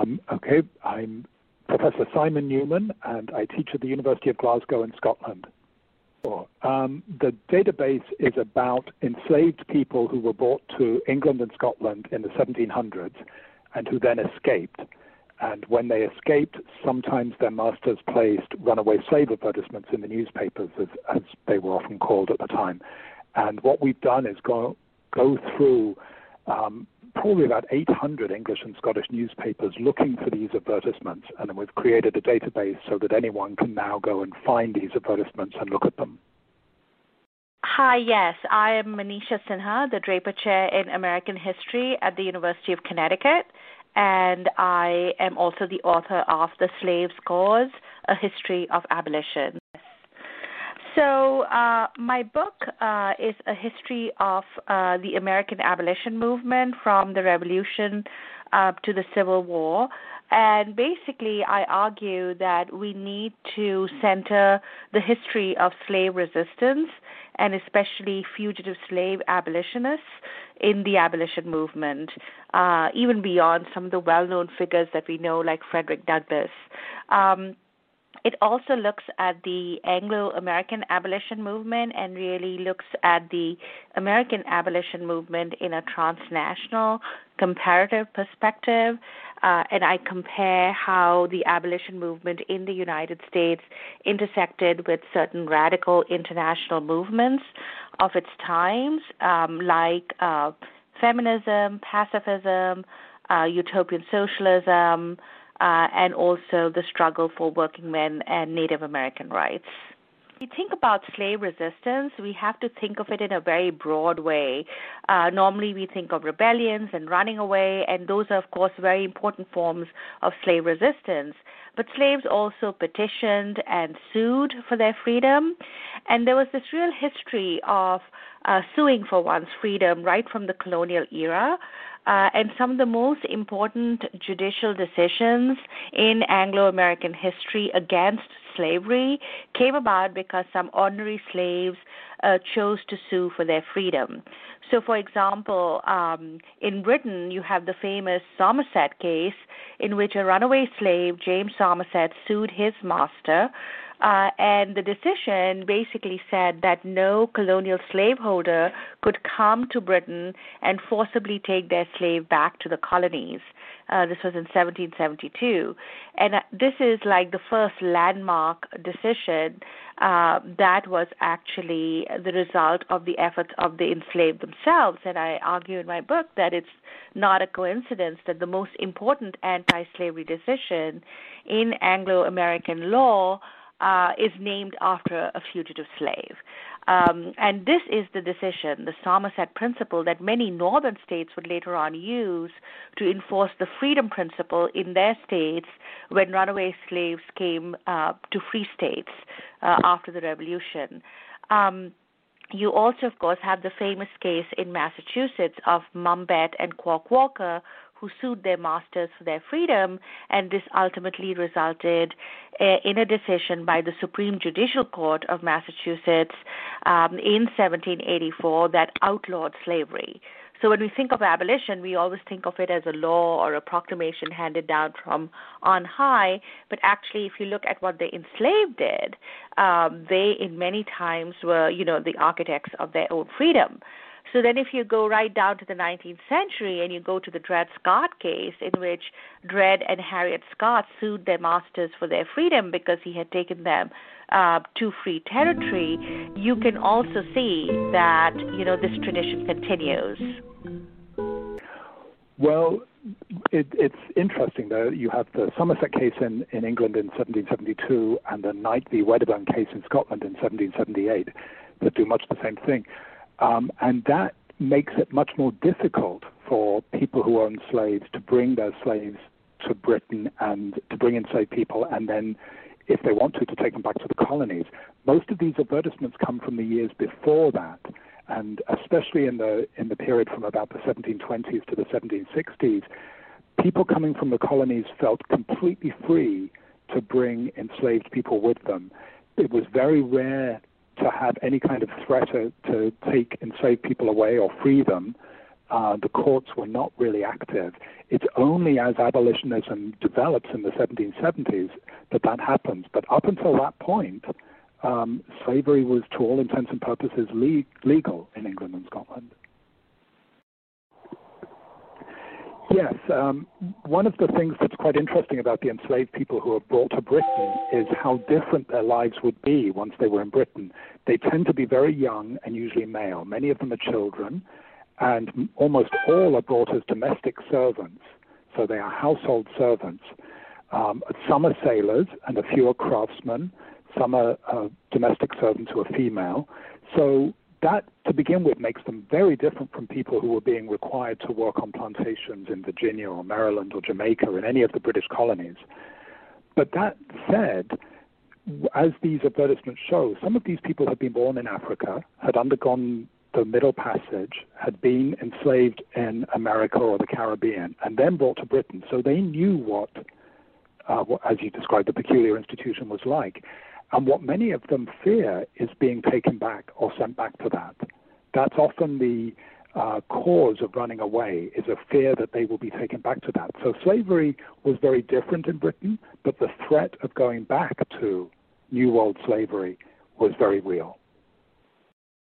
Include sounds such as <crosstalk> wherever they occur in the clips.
Um, okay, I'm Professor Simon Newman, and I teach at the University of Glasgow in Scotland. Um, the database is about enslaved people who were brought to England and Scotland in the 1700s and who then escaped. And when they escaped, sometimes their masters placed runaway slave advertisements in the newspapers, as, as they were often called at the time. And what we've done is go, go through um, probably about 800 English and Scottish newspapers looking for these advertisements, and we've created a database so that anyone can now go and find these advertisements and look at them. Hi, yes, I am Manisha Sinha, the Draper Chair in American History at the University of Connecticut, and I am also the author of The Slave's Cause A History of Abolition. So, uh, my book uh, is a history of uh, the American abolition movement from the Revolution uh, to the Civil War. And basically, I argue that we need to center the history of slave resistance and especially fugitive slave abolitionists in the abolition movement, uh, even beyond some of the well known figures that we know, like Frederick Douglass. Um, it also looks at the Anglo American abolition movement and really looks at the American abolition movement in a transnational comparative perspective. Uh, and I compare how the abolition movement in the United States intersected with certain radical international movements of its times, um, like uh, feminism, pacifism, uh, utopian socialism uh, and also the struggle for working men and Native American rights. When we think about slave resistance, we have to think of it in a very broad way. Uh, normally, we think of rebellions and running away, and those are, of course, very important forms of slave resistance. But slaves also petitioned and sued for their freedom, and there was this real history of uh, suing for one's freedom right from the colonial era. Uh, and some of the most important judicial decisions in Anglo American history against slavery came about because some ordinary slaves uh, chose to sue for their freedom. So, for example, um, in Britain, you have the famous Somerset case in which a runaway slave, James Somerset, sued his master uh, and the decision basically said that no colonial slaveholder could come to Britain and forcibly take their slave back to the colonies. Uh, this was in 1772. And uh, this is like the first landmark decision uh, that was actually the result of the efforts of the enslaved themselves. And I argue in my book that it's not a coincidence that the most important anti slavery decision in Anglo American law uh, is named after a fugitive slave. Um, and this is the decision, the Somerset principle, that many northern states would later on use to enforce the freedom principle in their states when runaway slaves came uh, to free states uh, after the Revolution. Um, you also, of course, have the famous case in Massachusetts of Mumbet and Quock Walker, who sued their masters for their freedom, and this ultimately resulted uh, in a decision by the Supreme Judicial Court of Massachusetts um, in 1784 that outlawed slavery. So when we think of abolition, we always think of it as a law or a proclamation handed down from on high. But actually, if you look at what the enslaved did, um, they in many times were, you know, the architects of their own freedom. So then, if you go right down to the 19th century and you go to the Dred Scott case, in which Dred and Harriet Scott sued their masters for their freedom because he had taken them uh, to free territory, you can also see that you know this tradition continues. Well, it, it's interesting though. You have the Somerset case in, in England in 1772 and the Knight v. Wedderburn case in Scotland in 1778 that do much the same thing. Um, and that makes it much more difficult for people who own slaves to bring their slaves to Britain and to bring enslaved people and then, if they want to, to take them back to the colonies. Most of these advertisements come from the years before that, and especially in the in the period from about the 1720s to the 1760s, people coming from the colonies felt completely free to bring enslaved people with them. It was very rare to have any kind of threat to, to take enslaved people away or free them. uh, the courts were not really active. It's only as abolitionism develops in the 1770s that that happens. But up until that point, um, slavery was, to all intents and purposes, le- legal in England and Scotland. Yes, um, one of the things that's quite interesting about the enslaved people who are brought to Britain is how different their lives would be once they were in Britain. They tend to be very young and usually male. Many of them are children, and almost all are brought as domestic servants. So they are household servants. Um, some are sailors, and a few are craftsmen. Some are uh, domestic servants who are female. So that, to begin with, makes them very different from people who were being required to work on plantations in Virginia or Maryland or Jamaica or in any of the British colonies. But that said, as these advertisements show, some of these people had been born in Africa, had undergone the Middle Passage, had been enslaved in America or the Caribbean, and then brought to Britain. So they knew what, uh, what as you described, the peculiar institution was like. And what many of them fear is being taken back or sent back to that. That's often the uh, cause of running away is a fear that they will be taken back to that. So slavery was very different in Britain, but the threat of going back to New World slavery was very real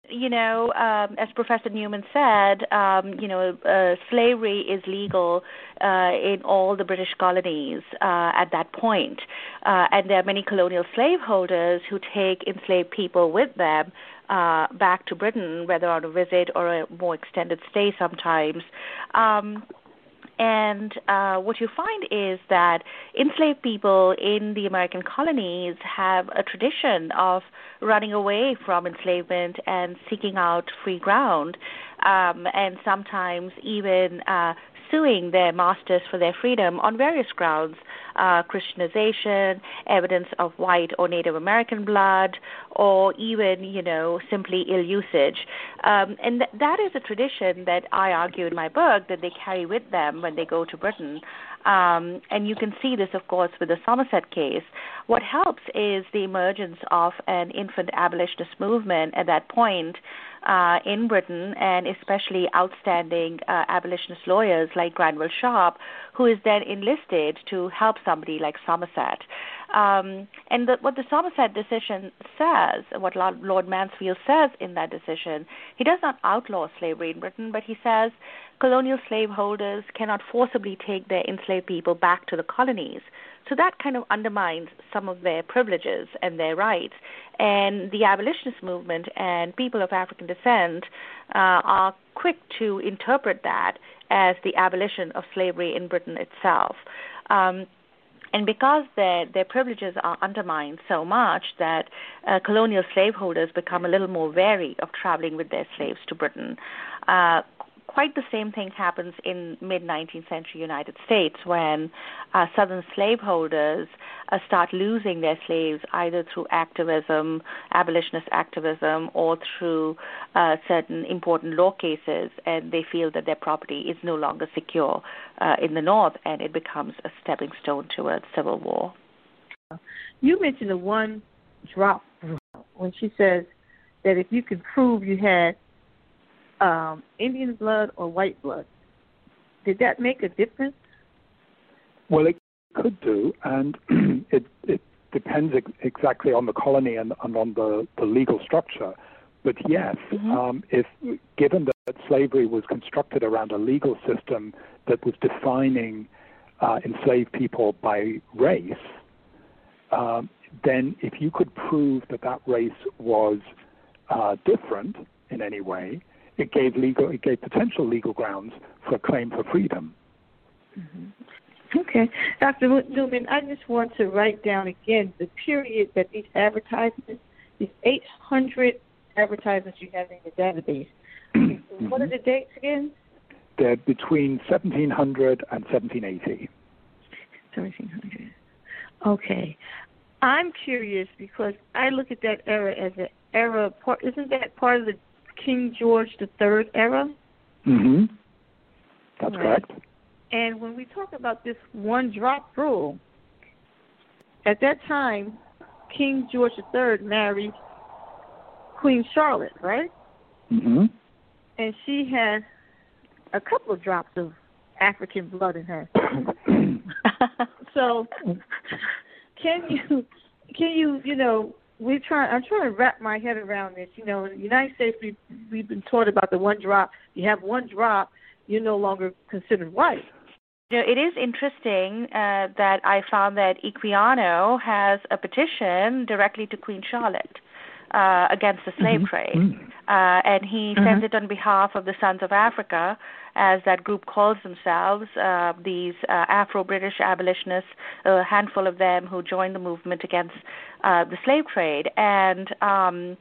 you know, um, as Professor Newman said, um, you know, uh, slavery is legal uh, in all the British colonies uh, at that point. Uh, and there are many colonial slaveholders who take enslaved people with them uh, back to Britain, whether on a visit or a more extended stay sometimes. Um, and uh, what you find is that enslaved people in the American colonies have a tradition of running away from enslavement and seeking out free ground, um, and sometimes even uh, suing their masters for their freedom on various grounds uh, Christianization, evidence of white or Native American blood, or even, you know, simply ill usage. Um, and th- that is a tradition that I argue in my book that they carry with them when they go to Britain. Um, and you can see this, of course, with the Somerset case. What helps is the emergence of an infant abolitionist movement at that point uh, in Britain, and especially outstanding uh, abolitionist lawyers like Granville Sharp, who is then enlisted to help somebody like Somerset. Um, and the, what the Somerset decision says, what Lord Mansfield says in that decision, he does not outlaw slavery in Britain, but he says colonial slaveholders cannot forcibly take their enslaved people back to the colonies. So that kind of undermines some of their privileges and their rights. And the abolitionist movement and people of African descent uh, are quick to interpret that as the abolition of slavery in Britain itself. Um, and because their their privileges are undermined so much that uh, colonial slaveholders become a little more wary of traveling with their slaves to Britain. Uh, quite the same thing happens in mid 19th century United States when uh, Southern slaveholders uh, start losing their slaves either through activism, abolitionist activism, or through uh, certain important law cases, and they feel that their property is no longer secure uh, in the North, and it becomes a stepping stone towards civil war. You mentioned the one drop when she says that if you could prove you had um, Indian blood or white blood. Did that make a difference? Well, it could do, and <clears throat> it, it depends ex- exactly on the colony and, and on the, the legal structure. But yes, mm-hmm. um, if given that slavery was constructed around a legal system that was defining uh, enslaved people by race, um, then if you could prove that that race was uh, different in any way, it gave legal, it gave potential legal grounds for a claim for freedom. Mm-hmm. Okay, Dr. Newman, I just want to write down again the period that these advertisements, these 800 advertisements you have in your database. <clears throat> Mm-hmm. What are the dates again? They're between 1700 and 1780. 1700. Okay. I'm curious because I look at that era as an era. Part, isn't that part of the King George III era? Mm-hmm. That's right. correct. And when we talk about this one drop rule, at that time, King George III married Queen Charlotte, right? Mm-hmm. And she had a couple of drops of African blood in her. <coughs> <laughs> so, can you, can you, you know, we try. I'm trying to wrap my head around this. You know, in the United States, we we've been taught about the one drop. You have one drop, you're no longer considered white. You know, it is interesting uh, that I found that Equiano has a petition directly to Queen Charlotte uh, against the slave mm-hmm. trade, mm-hmm. uh, and he mm-hmm. sends it on behalf of the Sons of Africa, as that group calls themselves. Uh, these uh, Afro-British abolitionists, a handful of them who joined the movement against uh, the slave trade, and. Um,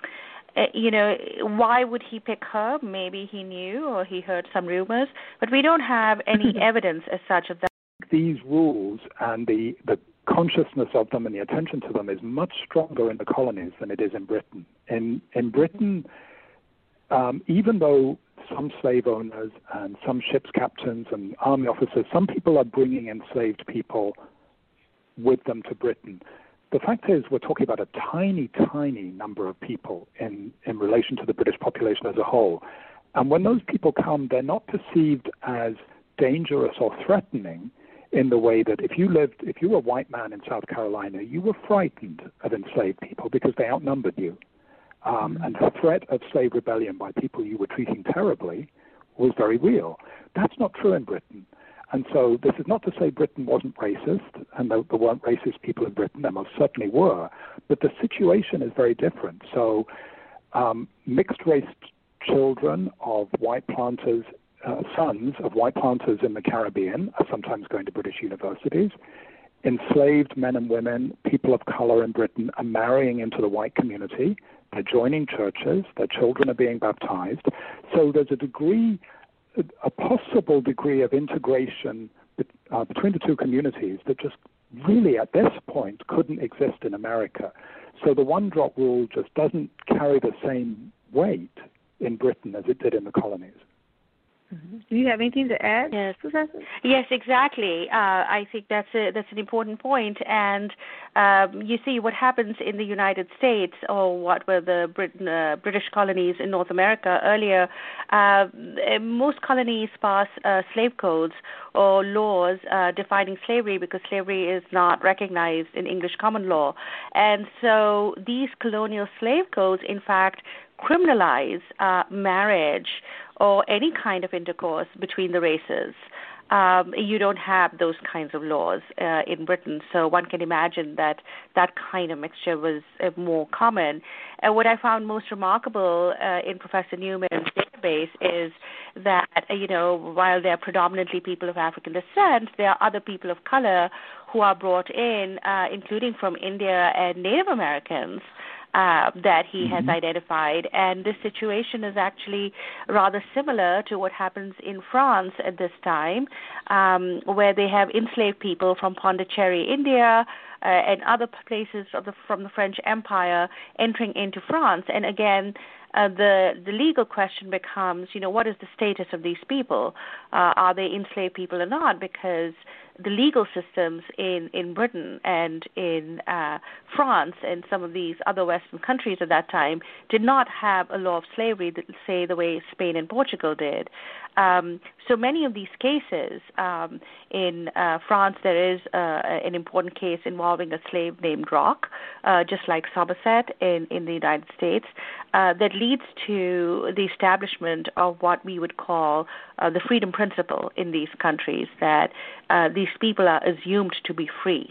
eh, you know, why would he pick her? Maybe he knew or he heard some rumors, but we don't have any <laughs> evidence as such of that. These rules and the, the consciousness of them and the attention to them is much stronger in the colonies than it is in Britain. In in Britain, um, even though some slave owners and some ships captains and army officers, some people are bringing enslaved people with them to Britain. The fact is, we're talking about a tiny, tiny number of people in, in relation to the British population as a whole. And when those people come, they're not perceived as dangerous or threatening in the way that if you lived, if you were a white man in South Carolina, you were frightened of enslaved people because they outnumbered you. Um, mm-hmm. and the threat of slave rebellion by people you were treating terribly was very real. That's not true in Britain. And so this is not to say Britain wasn't racist, and there, there weren't racist people in Britain. There most certainly were, but the situation is very different. So um, mixed race children of white planters uh, sons of white planters in the Caribbean are sometimes going to British universities. Enslaved men and women, people of color in Britain, are marrying into the white community. They're joining churches. Their children are being baptized. So there's a degree, a possible degree of integration uh, between the two communities that just really at this point couldn't exist in America. So the one drop rule just doesn't carry the same weight in Britain as it did in the colonies. Mm-hmm. Do you have anything to add, yes. Yes, exactly. Uh, I think that's a, that's an important point. And um, you see what happens in the United States, or what were the Britain, uh, British colonies in North America earlier. Uh, most colonies pass uh, slave codes or laws uh, defining slavery because slavery is not recognized in English common law, and so these colonial slave codes, in fact, criminalize uh, marriage or any kind of intercourse between the races. Um, you don't have those kinds of laws uh, in Britain, so one can imagine that that kind of mixture was uh, more common. And what I found most remarkable uh, in Professor Newman's database is that you know while they're predominantly people of African descent, there are other people of color who are brought in, uh, including from India and Native Americans uh, that he mm-hmm. has identified. And this situation is actually rather similar to what happens in France at this time, um, where they have enslaved people from Pondicherry, India. Uh, and other places the, from the French Empire entering into France, and again, uh, the the legal question becomes, you know, what is the status of these people? Uh, are they enslaved people or not? Because the legal systems in in Britain and in uh, France and some of these other Western countries at that time did not have a law of slavery, that, say the way Spain and Portugal did. Um, so many of these cases um, in uh, France, there is uh, an important case involving a slave named Rock, uh, just like Somerset in in the United States, uh, that leads to the establishment of what we would call uh, the freedom principle in these countries that uh, these people are assumed to be free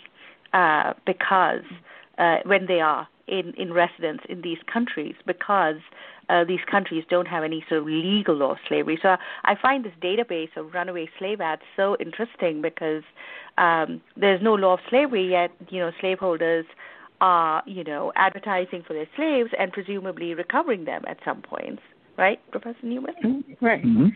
uh, because uh, when they are in, in residence in these countries because uh, these countries don't have any sort of legal law slavery. So I find this database of runaway slave ads so interesting because um, there's no law of slavery yet. You know, slaveholders are you know advertising for their slaves and presumably recovering them at some points, right, Professor Newman? Mm-hmm. Right. Mm-hmm.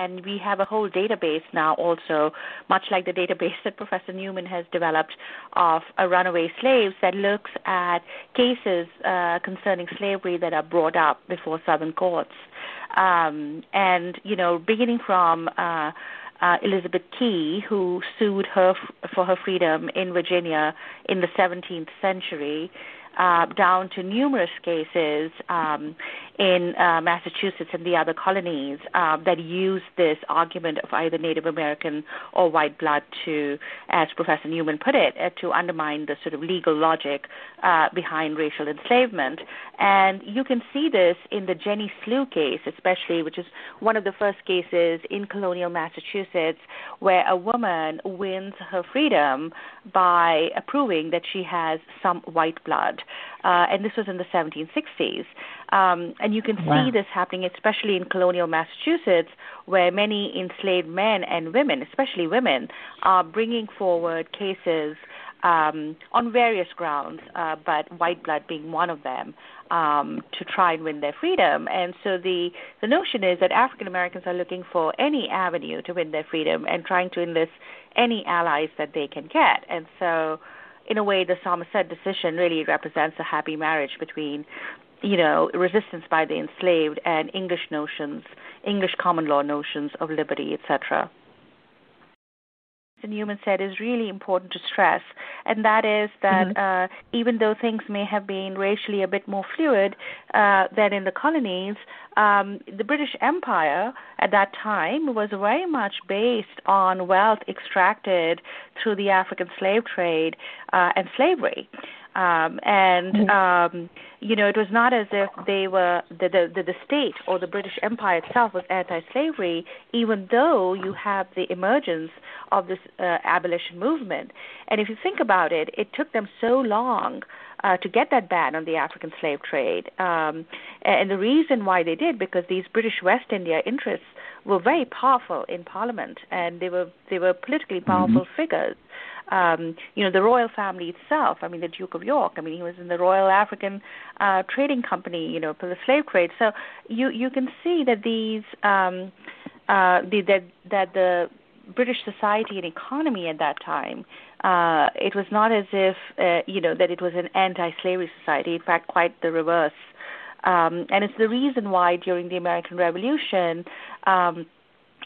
And we have a whole database now, also, much like the database that Professor Newman has developed of uh, runaway slaves, that looks at cases uh, concerning slavery that are brought up before Southern courts. Um, and, you know, beginning from uh, uh, Elizabeth Key, who sued her f- for her freedom in Virginia in the 17th century, uh, down to numerous cases um, in uh, Massachusetts and the other colonies uh, that used this argument of either Native American or white blood to, as Professor Newman put it, uh, to undermine the sort of legal logic uh, behind racial enslavement. And you can see this in the Jenny Slew case, especially, which is one of the first cases in colonial Massachusetts where a woman wins her freedom by proving that she has some white blood. Uh, and this was in the 1760s. Um, and you can wow. see this happening, especially in colonial Massachusetts, where many enslaved men and women, especially women, are bringing forward cases um, on various grounds, uh, but white blood being one of them, um, to try and win their freedom. And so the the notion is that African Americans are looking for any avenue to win their freedom and trying to enlist any allies that they can get. And so, in a way, the Somerset decision really represents a happy marriage between you know, resistance by the enslaved and English notions, English common law notions of liberty, etc. Newman said is really important to stress, and that is that mm-hmm. uh, even though things may have been racially a bit more fluid uh, than in the colonies, um, the British Empire at that time was very much based on wealth extracted through the African slave trade uh, and slavery. Um, and mm-hmm. um, you know, it was not as if they were the, the the the state or the British Empire itself was anti-slavery, even though you have the emergence of this uh, abolition movement. And if you think about it, it took them so long uh, to get that ban on the African slave trade. Um, and the reason why they did, because these British West India interests were very powerful in Parliament, and they were they were politically powerful mm-hmm. figures um, you know, the royal family itself. I mean, the Duke of York. I mean, he was in the Royal African uh, Trading Company, you know, for the slave trade. So you you can see that these um, uh, the, that that the British society and economy at that time, uh, it was not as if uh, you know that it was an anti-slavery society. In fact, quite the reverse. Um, and it's the reason why during the American Revolution, um,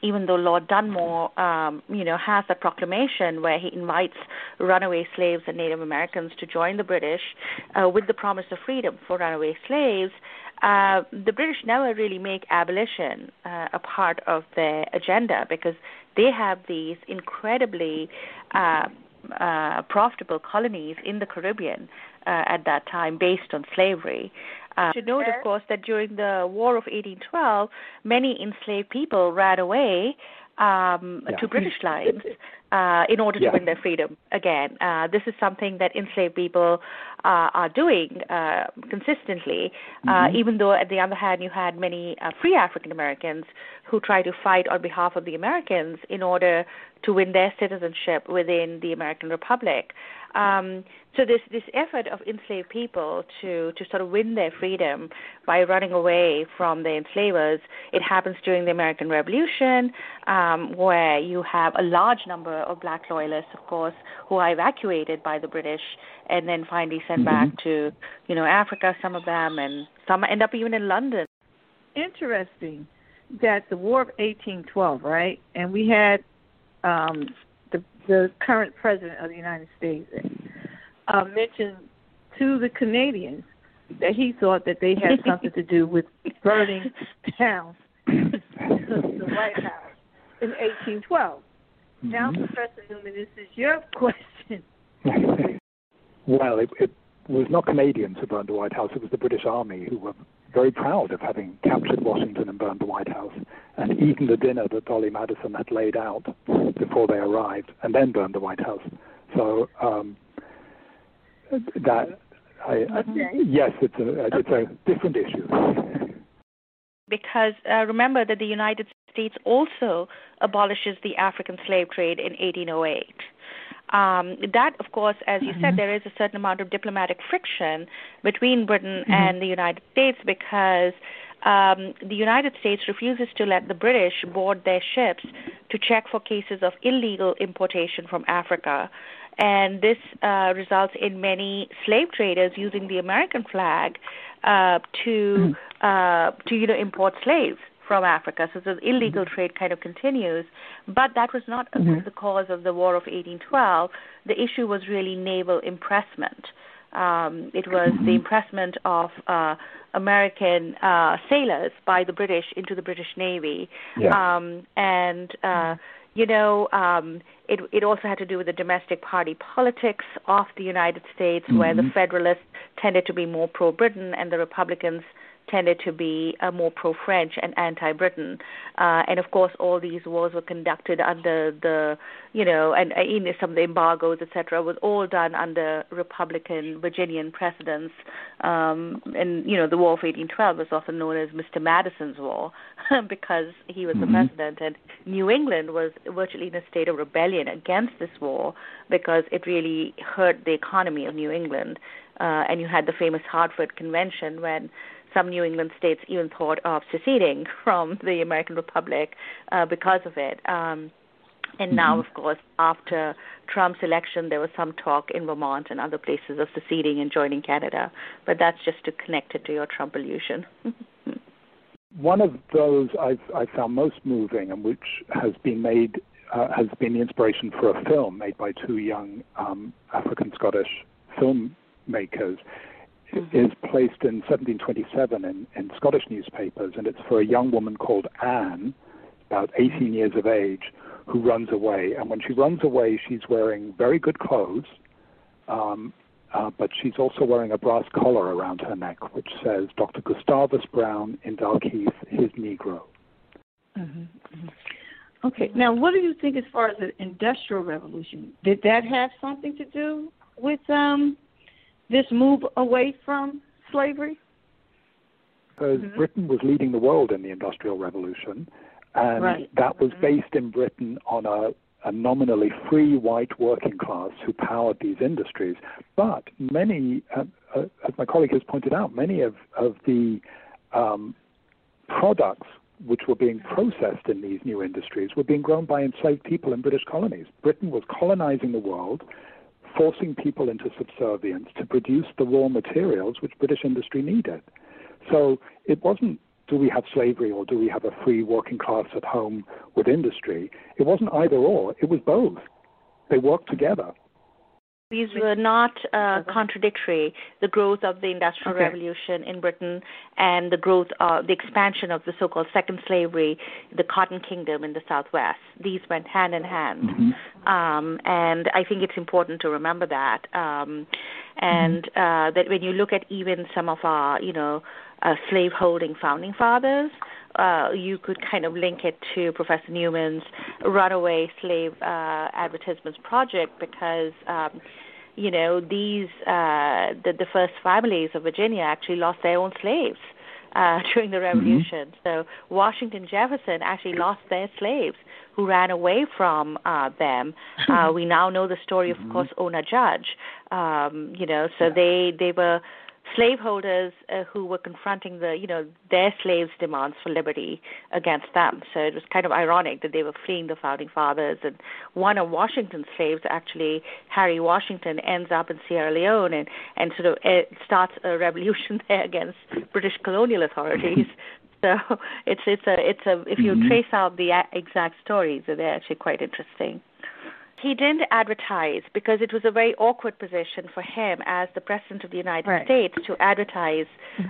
even though Lord Dunmore, um, you know, has a proclamation where he invites runaway slaves and Native Americans to join the British uh, with the promise of freedom for runaway slaves, uh, the British never really make abolition uh, a part of their agenda because they have these incredibly uh, profitable colonies in the Caribbean uh, at that time based on slavery. Uh, to note, of course, that during the War of 1812, many enslaved people ran away um, yeah. to British <laughs> lines uh, in order to yeah. win their freedom again. Uh, this is something that enslaved people uh, are doing uh, consistently, uh, mm-hmm. even though, at the other hand, you had many uh, free African Americans who try to fight on behalf of the Americans in order to win their citizenship within the American Republic. Um, so this this effort of enslaved people to to sort of win their freedom by running away from the enslavers, it happens during the American Revolution, um, where you have a large number of black loyalists, of course, who are evacuated by the British and then finally sent mm-hmm. back to you know Africa. Some of them, and some end up even in London. Interesting that the War of 1812, right? And we had um, the current president of the United States uh, mentioned to the Canadians that he thought that they had something to do with <laughs> burning down the, the White House in 1812. Mm-hmm. Now, Professor Newman, this is your <laughs> question. well, it, it was not Canadians who burned the White House; it was the British Army who were very proud of having captured Washington and burned the White House and eaten the dinner that Dolley Madison had laid out before they arrived, and then burned the White House. So um, that I, okay. yes, it's a it's a different issue. Because uh, remember that the United States also abolishes the African slave trade in 1808. Um, that, of course, as you mm-hmm. said, there is a certain amount of diplomatic friction between Britain mm-hmm. and the United States because um, the United States refuses to let the British board their ships to check for cases of illegal importation from Africa. And this uh, results in many slave traders using the American flag uh, to mm-hmm. uh, to you know import slaves from Africa. So the illegal mm-hmm. trade kind of continues. But that was not mm-hmm. the cause of the War of 1812. The issue was really naval impressment. Um, it was the impressment of uh, American uh, sailors by the British into the British Navy, yeah. um, and uh, you know, um, it it also had to do with the domestic party politics of the United States, mm-hmm. where the Federalists tended to be more pro-Britain and the Republicans tended to be uh, more pro-French and anti-Britain. Uh, and of course, all these wars were conducted under the, you know, and uh, in some of the embargoes, etc., was all done under Republican Virginian presidents. Um, and you know, the War of 1812 was often known as Mr. Madison's War <laughs> because he was mm-hmm. the president, and New England was virtually in a state of rebellion against this war because it really hurt the economy of New England. Uh, and you had the famous Hartford Convention when some New England states even thought of seceding <laughs> from the American Republic uh, because of it. Um, and now, mm-hmm. of course, after Trump's election, there was some talk in Vermont and other places of seceding and joining Canada. But that's just to connect it to your Trump illusion. <laughs> One of those I've, I found most moving, and which has been made, uh, has been the inspiration for a film made by two young um, African Scottish filmmakers, mm-hmm. is placed in 1727 in, in Scottish newspapers, and it's for a young woman called Anne, about 18 years of age, who runs away. And when she runs away, she's wearing very good clothes, um, uh, but she's also wearing a brass collar around her neck, which says Dr. Gustavus Brown in Dalkeith, his Negro. Mm-hmm. Mm-hmm. Okay, now what do you think as far as the Industrial Revolution? Did that have something to do with um, this move away from slavery? Because mm-hmm. Britain was leading the world in the Industrial Revolution, and right. that was mm-hmm. based in Britain on a, a, nominally free white working class who powered these industries. But many, uh, uh, as my colleague has pointed out, many of, of the um, products which were being processed in these new industries were being grown by enslaved people in British colonies. Britain was colonizing the world forcing people into subservience to produce the raw materials which British industry needed. So it wasn't do we have slavery or do we have a free working class at home with industry? It wasn't either or, it was both. They worked together. These were not uh, contradictory. The growth of the Industrial okay. Revolution in Britain and the growth, of the expansion of the so-called second slavery, the Cotton Kingdom in the Southwest. These went hand in hand, mm-hmm. um, and I think it's important to remember that. Um, and mm-hmm. uh, that when you look at even some of our, you know, uh, slave-holding founding fathers, uh, you could kind of link it to Professor Newman's runaway slave uh, advertisements project because, um, you know, these uh, the, the first families of Virginia actually lost their own slaves. Uh, <laughs> during the mm-hmm. Revolution, mm-hmm. so Washington Jefferson actually lost their slaves who ran away from uh, them. Uh, <laughs> we now know the story, of mm-hmm. course, Ona Judge. Um, you know, so yeah. they they were slaveholders uh, who were confronting the you know their slaves' demands for liberty against them. So it was kind of ironic that they were fleeing the founding fathers, and one of Washington's slaves, actually Harry Washington, ends up in Sierra Leone and and sort of uh, starts a revolution <laughs> there against British colonial authorities. <laughs> So it's it's a it's a if you mm-hmm. trace out the exact stories, they're actually quite interesting. He didn't advertise because it was a very awkward position for him as the President of the United right. States to advertise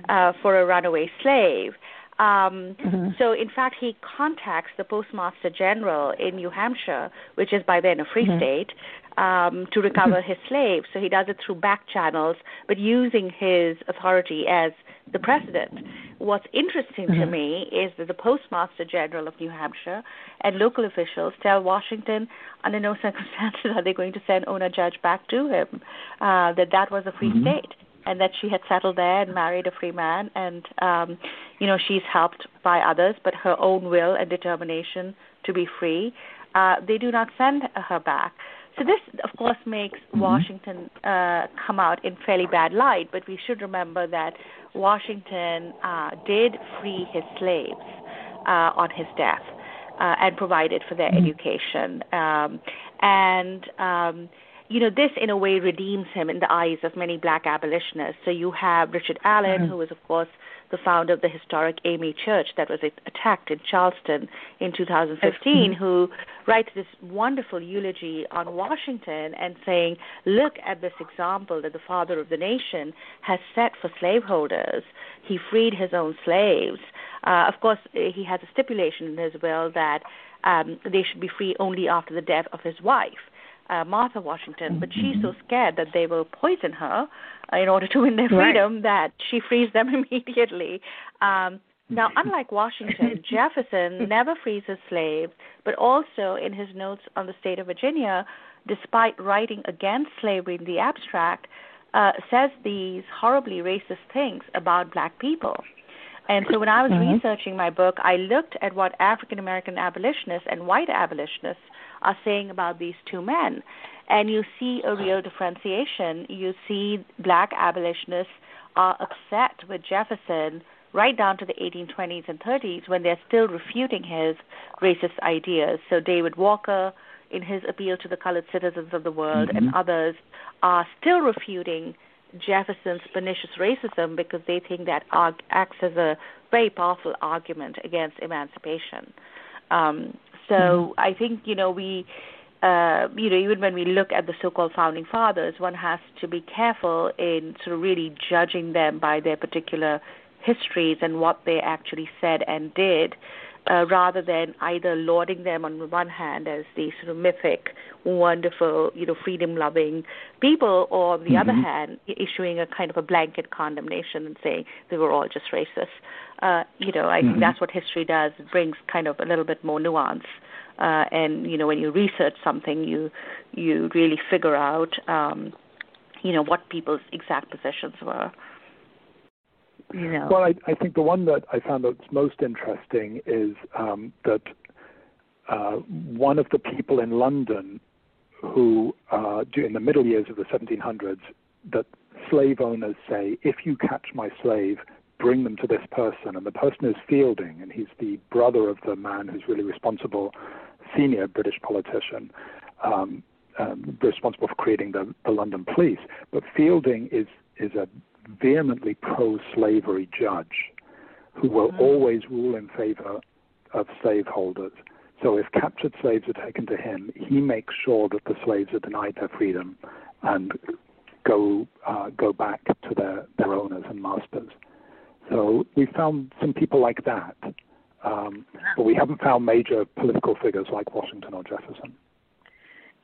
uh, for a runaway slave. Um, mm-hmm. So, in fact, he contacts the Postmaster General in New Hampshire, which is by then a free mm-hmm. state, um, to recover his slaves. So he does it through back channels, but using his authority as the president. What's interesting mm-hmm. to me is that the Postmaster General of New Hampshire and local officials tell Washington under no circumstances are they going to send Ona Judge back to him, uh, that that was a free mm-hmm. state and that she had settled there and married a free man and um you know she's helped by others but her own will and determination to be free uh they do not send her back so this of course makes mm-hmm. washington uh come out in fairly bad light but we should remember that washington uh did free his slaves uh on his death uh and provided for their mm-hmm. education um and um you know, this in a way redeems him in the eyes of many black abolitionists. So you have Richard Allen, mm-hmm. who was, of course, the founder of the historic AME Church that was attacked in Charleston in 2015, mm-hmm. who writes this wonderful eulogy on Washington and saying, look at this example that the father of the nation has set for slaveholders. He freed his own slaves. Uh, of course, he has a stipulation in his will that um, they should be free only after the death of his wife uh, Martha Washington, but she's so mm-hmm. scared that they will poison her uh, in order to win their freedom right. that she frees them <laughs> immediately. Um, now, unlike Washington, <laughs> Jefferson never frees his slaves, but also in his notes on the state of Virginia, despite writing against slavery in the abstract, uh, says these horribly racist things about black people. And so when I was mm-hmm. researching my book, I looked at what African American abolitionists and white abolitionists are saying about these two men. And you see a real differentiation. You see black abolitionists are upset with Jefferson right down to the 1820s and 30s when they're still refuting his racist ideas. So David Walker, in his appeal to the colored citizens of the world, mm-hmm. and others are still refuting Jefferson's pernicious racism because they think that acts as a very powerful argument against emancipation. Um, so mm-hmm. I think you know we. Uh, you know, even when we look at the so-called founding fathers, one has to be careful in sort of really judging them by their particular histories and what they actually said and did, uh, rather than either lauding them on the one hand as these sort of mythic, wonderful, you know, freedom-loving people, or on the mm-hmm. other hand, issuing a kind of a blanket condemnation and saying they were all just racist. Uh, you know, I mm-hmm. think that's what history does. It brings kind of a little bit more nuance. Uh, and you know, when you research something, you you really figure out, um, you know, what people's exact positions were. You know. Well, I, I think the one that I found that's most interesting is um, that uh, one of the people in London who, uh, in the middle years of the 1700s, that slave owners say, if you catch my slave, bring them to this person. And the person is Fielding, and he's the brother of the man who's really responsible, senior British politician, um, um, responsible for creating the, the London police. But Fielding is, is a vehemently pro slavery judge who will mm-hmm. always rule in favor of slaveholders. So if captured slaves are taken to him, he makes sure that the slaves are denied their freedom and go uh, go back to their, their owners and masters. So we found some people like that, um, but we haven't found major political figures like Washington or Jefferson.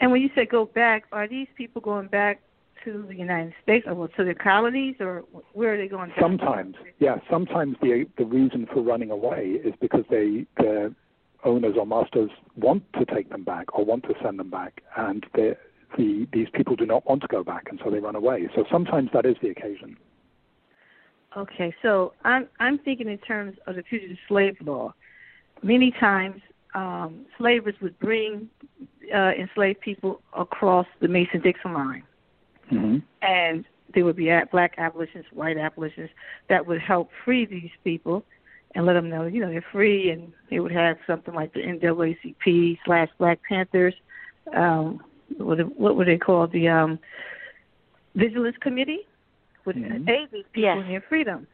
And when you say go back, are these people going back to the United States or to the colonies, or where are they going? Back? Sometimes, yeah. Sometimes the the reason for running away is because they their owners or masters want to take them back or want to send them back, and the these people do not want to go back, and so they run away. So sometimes that is the occasion. Okay, so I'm I'm thinking in terms of the fugitive slave law. Many times, um, slavers would bring uh, enslaved people across the Mason-Dixon line, mm-hmm. and there would be black abolitionists, white abolitionists that would help free these people and let them know, you know, they're free, and they would have something like the NAACP slash Black Panthers. Um, what what would they call the um, Vigilance Committee? would mm-hmm. aid these people yes. in their freedom.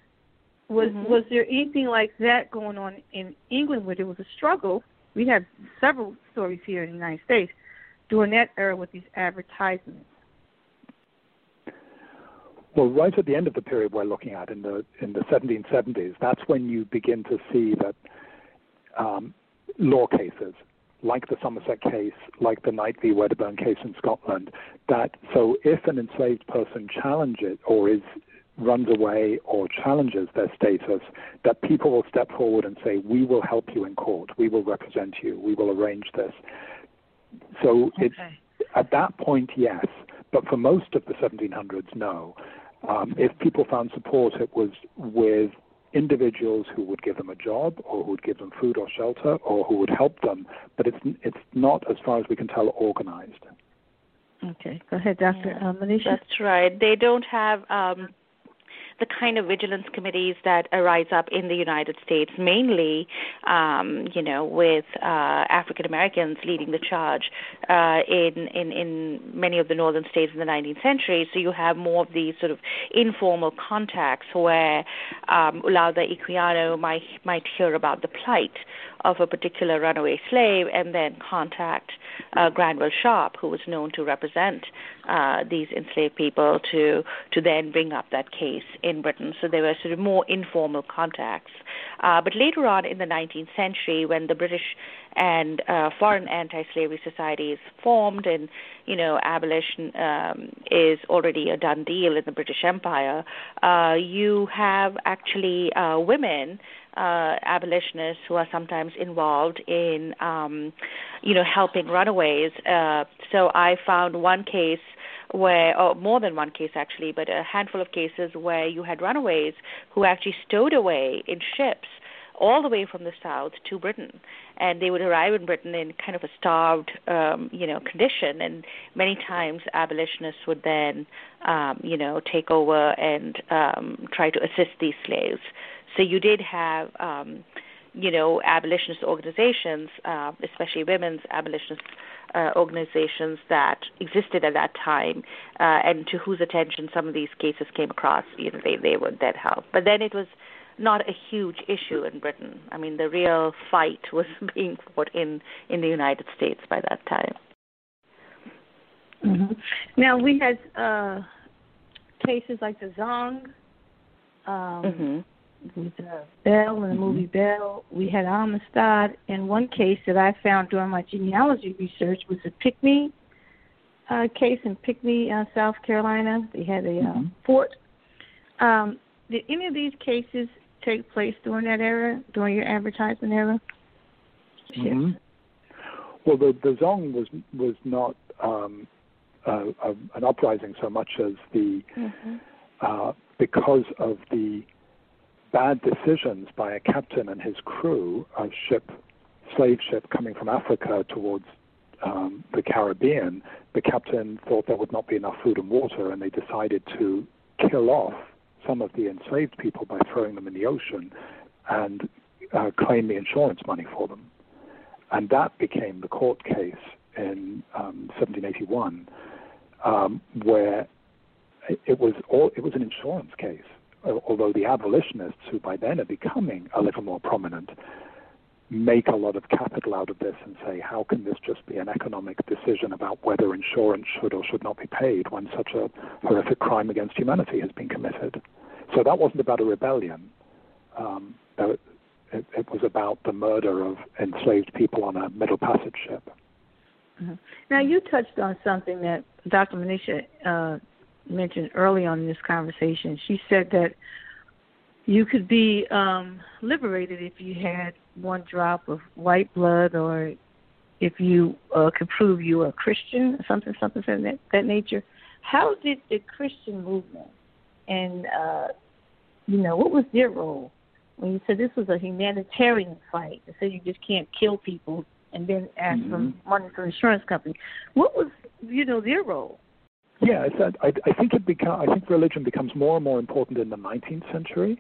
Was mm-hmm. was there anything like that going on in England where there was a struggle? We have several stories here in the United States during that era with these advertisements. Well, right at the end of the period we're looking at in the in the 1770s, that's when you begin to see that um, law cases like the Somerset case, like the Knight v. Wedderburn case in Scotland, that so if an enslaved person challenges or is runs away or challenges their status, that people will step forward and say, "We will help you in court. We will represent you. We will arrange this." So okay. it's at that point, yes, but for most of the 1700s, no. Um, if people found support, it was with individuals who would give them a job or who would give them food or shelter or who would help them, but it's it's not, as far as we can tell, organized. Okay, go ahead, Dr. Yeah, uh, Manisha. That's right. They don't have. Um, the kind of vigilance committees that arise up in the United States, mainly, um, you know, with uh, African Americans leading the charge uh, in, in in many of the northern states in the 19th century. So you have more of these sort of informal contacts where um, Olaudah Equiano might might hear about the plight of a particular runaway slave and then contact uh, Granville Sharp, who was known to represent uh, these enslaved people, to to then bring up that case in Britain. So there were sort of more informal contacts. Uh, but later on in the 19th century, when the British and uh, foreign anti-slavery societies formed, and you know abolition um, is already a done deal in the British Empire, uh, you have actually uh, women uh, abolitionists who are sometimes involved in, um, you know, helping runaways. Uh, so I found one case where, or more than one case actually, but a handful of cases where you had runaways who actually stowed away in ships all the way from the south to Britain, and they would arrive in Britain in kind of a starved, um, you know, condition. And many times abolitionists would then, um, you know, take over and um, try to assist these slaves. So you did have, um, you know, abolitionist organizations, uh, especially women's abolitionist uh, organizations that existed at that time, uh, and to whose attention some of these cases came across. You know, they they would then help. But then it was not a huge issue in Britain. I mean, the real fight was <laughs> being fought in in the United States by that time. Mm-hmm. Now we had uh, cases like the Zong. Um, mm-hmm with uh, Belle in the movie mm-hmm. Belle. We had Amistad, and one case that I found during my genealogy research was a Pinckney uh, case in Pinckney, uh, South Carolina. They had a uh, mm-hmm. fort. Um, did any of these cases take place during that era, during your advertisement era? Mm-hmm. Well, the the Zong was was not um, uh, an uprising so much as the mm-hmm. uh, because of the bad decisions by a captain and his crew, a ship, slave ship coming from Africa towards um, the Caribbean, the captain thought there would not be enough food and water, and they decided to kill off some of the enslaved people by throwing them in the ocean and uh, claim the insurance money for them. And that became the court case in um, 1781, um, where it was all, it was an insurance case although the abolitionists, who by then are becoming a little more prominent, make a lot of capital out of this and say, how can this just be an economic decision about whether insurance should or should not be paid when such a horrific crime against humanity has been committed? So that wasn't about a rebellion. Um, it, it, was about the murder of enslaved people on a Middle Passage ship. Mm-hmm. Now, you touched on something that Dr. Manisha uh, mentioned early on in this conversation. She said that you could be um, liberated if you had one drop of white blood or if you uh, could prove you were a Christian, something, something of that, that nature. How did the Christian movement and, uh, you know, what was their role? When you said this was a humanitarian fight, they said you just can't kill people and then ask mm-hmm. for money from insurance company. What was, you know, their role? Yeah, I, I think it become, I think religion becomes more and more important in the 19th century,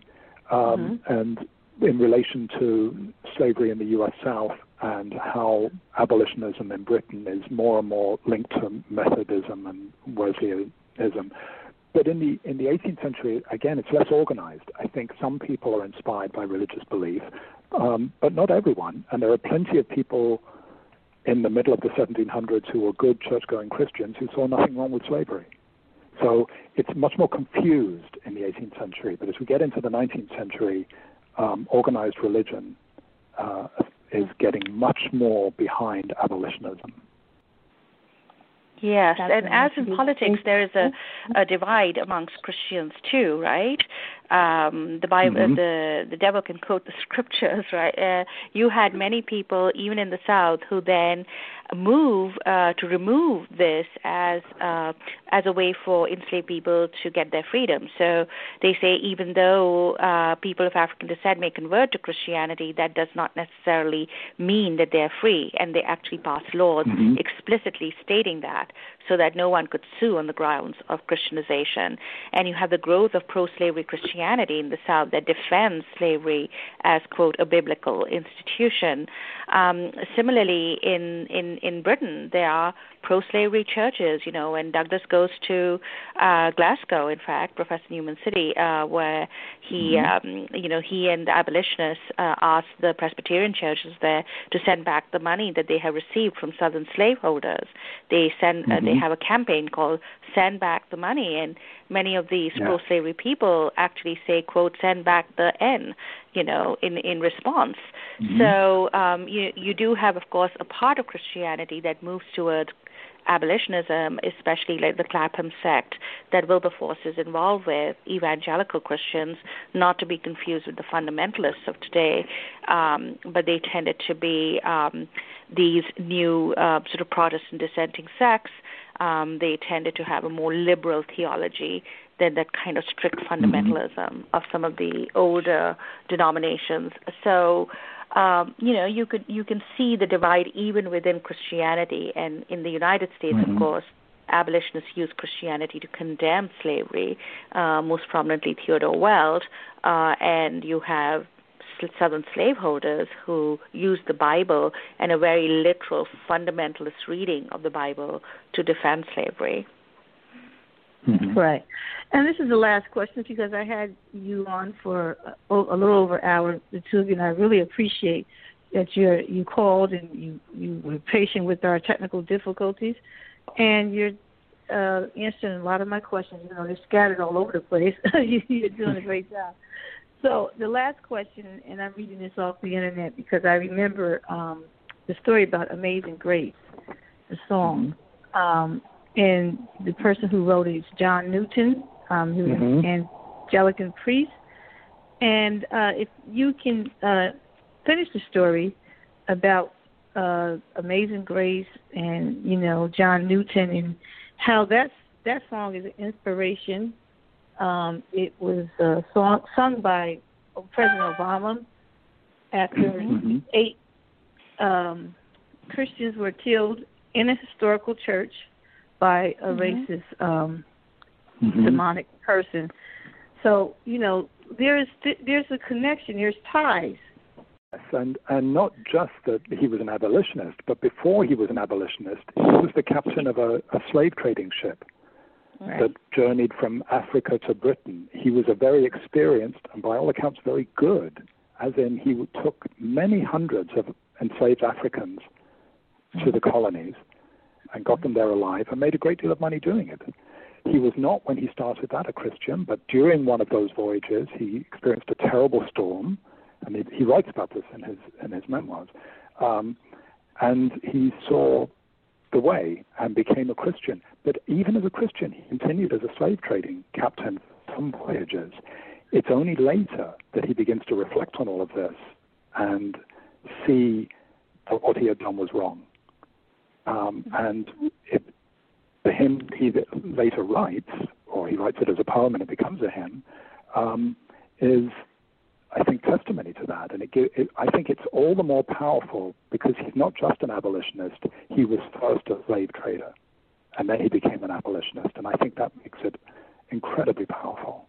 um, mm-hmm. and in relation to slavery in the U.S. South and how abolitionism in Britain is more and more linked to Methodism and Wesleyanism. But in the in the 18th century, again, it's less organized. I think some people are inspired by religious belief, um, but not everyone. And there are plenty of people in the middle of the 1700s who were good church-going Christians who saw nothing wrong with slavery. So it's much more confused in the 18th century. But as we get into the 19th century, um, organized religion uh, is getting much more behind abolitionism. Yes, and as in politics, there is a, a divide amongst Christians too, right? Um, the Bible, mm-hmm. the the devil can quote the <laughs> scriptures, right? Uh, you had many people, even in the South, who then move uh, to remove this as uh, as a way for enslaved people to get their freedom. So they say even though uh, people of African descent may convert to Christianity, that does not necessarily mean that they are free, and they actually pass laws mm-hmm. explicitly stating that. So that no one could sue on the grounds of Christianization. And you have the growth of pro slavery Christianity in the South that defends slavery as, quote, a biblical institution. Um, similarly, in, in, in Britain, there are pro-slavery churches. You know, when Douglass goes to uh, Glasgow, in fact, Professor Newman City, uh, where he, mm-hmm. um, you know, he and the abolitionists uh, asked the Presbyterian churches there to send back the money that they have received from Southern slaveholders. They send, mm-hmm. uh, they mm-hmm. have a campaign called "Send Back the Money," and many of these yeah. pro-slavery people actually say, "quote Send back the N," you know, in in response. Mm-hmm. So um, you you do have, of course, a part of Christianity that moves toward abolitionism, especially like the Clapham sect that Wilberforce is involved with, evangelical Christians, not to be confused with the fundamentalists of today, um, but they tended to be um, these new uh, sort of Protestant dissenting sects. Um, they tended to have a more liberal theology than that kind of strict fundamentalism mm-hmm. of some of the older denominations. So um, you know, you could you can see the divide even within Christianity, and in the United States, mm-hmm. of course, abolitionists use Christianity to condemn slavery, uh, most prominently Theodore Weld, uh, and you have Southern slaveholders who use the Bible and a very literal fundamentalist reading of the Bible to defend slavery. Mm-hmm. Right. And this is the last question because I had you on for a, little over an hour, the two of you, and I really appreciate that you you called and you you were patient with our technical difficulties, and you're uh, answering a lot of my questions. You know, they're scattered all over the place. <laughs> you're doing a great job. So the last question, and I'm reading this off the internet because I remember um, the story about Amazing Grace, the song. Um, and the person who wrote it is John Newton, um, who mm-hmm. is an Anglican priest. And uh, if you can uh, finish the story about uh, Amazing Grace and you know John Newton and how that that song is an inspiration. Um, it was uh, song, sung by President Obama after mm-hmm. eight um, Christians were killed in a historical church by a mm-hmm. racist um mm-hmm. demonic person. So, you know, there's there's a connection, there's ties. Yes, and and not just that he was an abolitionist, but before he was an abolitionist, he was the captain of a, a slave trading ship right. that journeyed from Africa to Britain. He was a very experienced and, by all accounts, very good. As in, he took many hundreds of enslaved Africans to the colonies and got them there alive and made a great deal of money doing it. He was not, when he started that, a Christian, but during one of those voyages, he experienced a terrible storm, and he, he writes about this in his in his memoirs. Um, and he saw the way and became a Christian. But even as a Christian, he continued as a slave trading captain for some voyages. It's only later that he begins to reflect on all of this and see that what he had done was wrong. Um, and it, the hymn he later writes, or he writes it as a poem and it becomes a hymn, um, is, I think, testimony to that. And it, it, I think it's all the more powerful because he's not just an abolitionist, he was first a slave trader, and then he became an abolitionist. And I think that makes it incredibly powerful.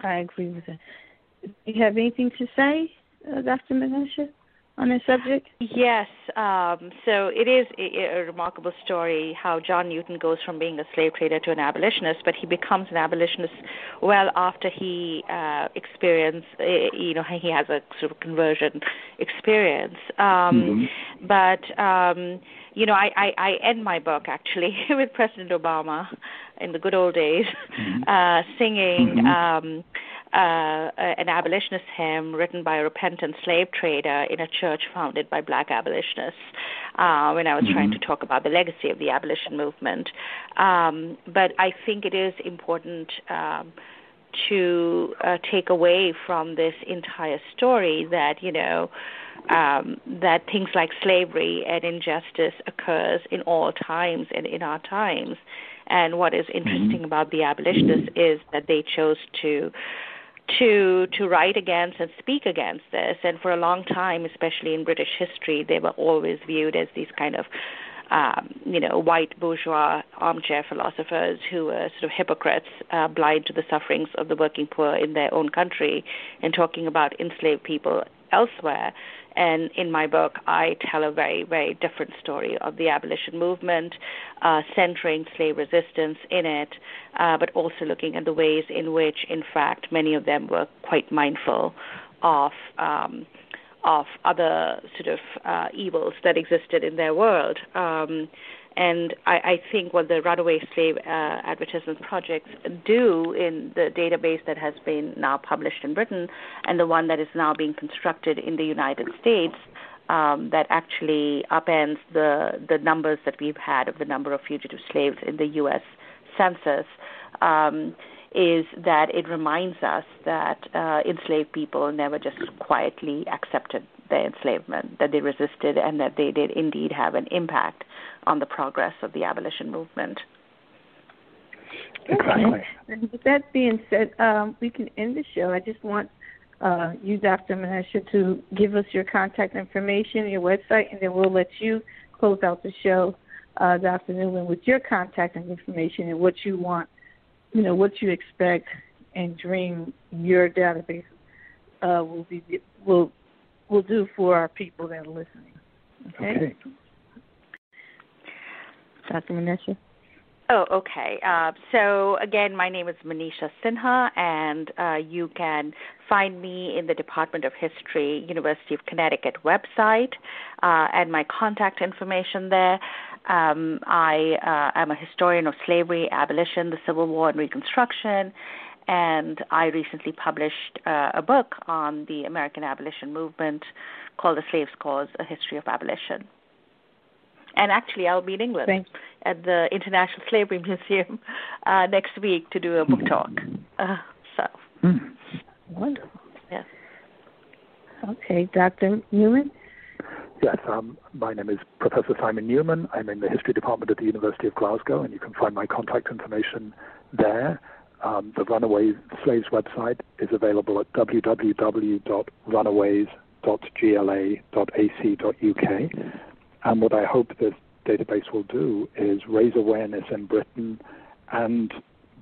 I agree with it. Do you have anything to say, uh, Dr. Manisha? On this subject? Yes. Um, so it is a, a, remarkable story how John Newton goes from being a slave trader to an abolitionist, but he becomes an abolitionist well after he uh, uh, you know, he has a sort of conversion experience. Um, mm-hmm. But um, you know, I, I, I end my book actually <laughs> with President Obama in the good old days, mm-hmm. uh, singing. Mm-hmm. Uh, an abolitionist hymn written by a repentant slave trader in a church founded by black abolitionists uh, when I was mm-hmm. trying to talk about the legacy of the abolition movement. Um, but I think it is important um, to uh, take away from this entire story that, you know, um, that things like slavery and injustice occurs in all times and in our times. And what is interesting mm-hmm. about the abolitionists is that they chose to to to write against and speak against this. And for a long time, especially in British history, they were always viewed as these kind of um, you know, white bourgeois armchair philosophers who were sort of hypocrites, uh, blind to the sufferings of the working poor in their own country, and talking about enslaved people elsewhere. And in my book, I tell a very, very different story of the abolition movement, uh, centering slave resistance in it, uh, but also looking at the ways in which, in fact, many of them were quite mindful of. Um, of other sort of uh, evils that existed in their world. Um, and I, I think what the Runaway Slave uh, Advertisement Projects do in the database that has been now published in Britain and the one that is now being constructed in the United States um, that actually upends the the numbers that we've had of the number of fugitive slaves in the U.S. Census. Um, is that it reminds us that uh, enslaved people never just quietly accepted their enslavement, that they resisted, and that they did indeed have an impact on the progress of the abolition movement. Exactly. And with that being said, um, we can end the show. I just want uh, you, Dr. Manisha, to give us your contact information, your website, and then we'll let you close out the show, uh, Dr. Newman, with your contact information and what you want you know what you expect and dream your database uh, will be will will do for our people that are listening. Okay. okay. Dr. Manisha? Oh, okay. Uh, so again, my name is Manisha Sinha, and uh, you can find me in the Department of History, University of Connecticut website, uh, and my contact information there. Um, I uh, am a historian of slavery, abolition, the Civil War, and Reconstruction, and I recently published uh, a book on the American abolition movement called The Slave's Cause: A History of Abolition. And actually, I'll be in England Thanks. at the International Slavery <laughs> Museum uh, next week to do a book talk. Uh, so. Mm. Wonderful. Yes. Okay, Dr. Newman. Yes, um, my name is Professor Simon Newman. I'm in the History Department at the University of Glasgow, and you can find my contact information there. Um, the Runaway Slaves website is available at www.runaways.gla.ac.uk. And what I hope this database will do is raise awareness in Britain and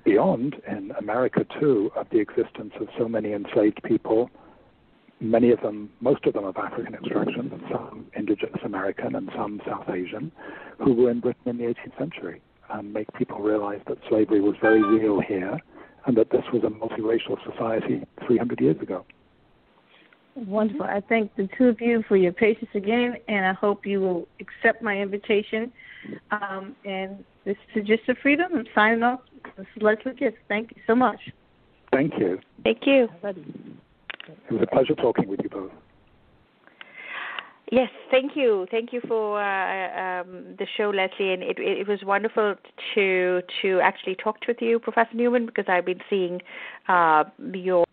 beyond, in America too, of the existence of so many enslaved people many of them, most of them of African extraction, some indigenous American and some South Asian, who were in Britain in the 18th century, and make people realize that slavery was very real here, and that this was a multiracial society 300 years ago. Wonderful. I thank the two of you for your patience again, and I hope you will accept my invitation. Um, and this is Gist of Freedom. I'm signing off. This is Leslie Gibbs. Thank you so much. Thank you. Thank you. It was a pleasure talking with you both. Yes, thank you, thank you for uh, um, the show, Leslie, and it, it, was wonderful to to actually talk with you, Professor Newman, because I've been seeing uh, your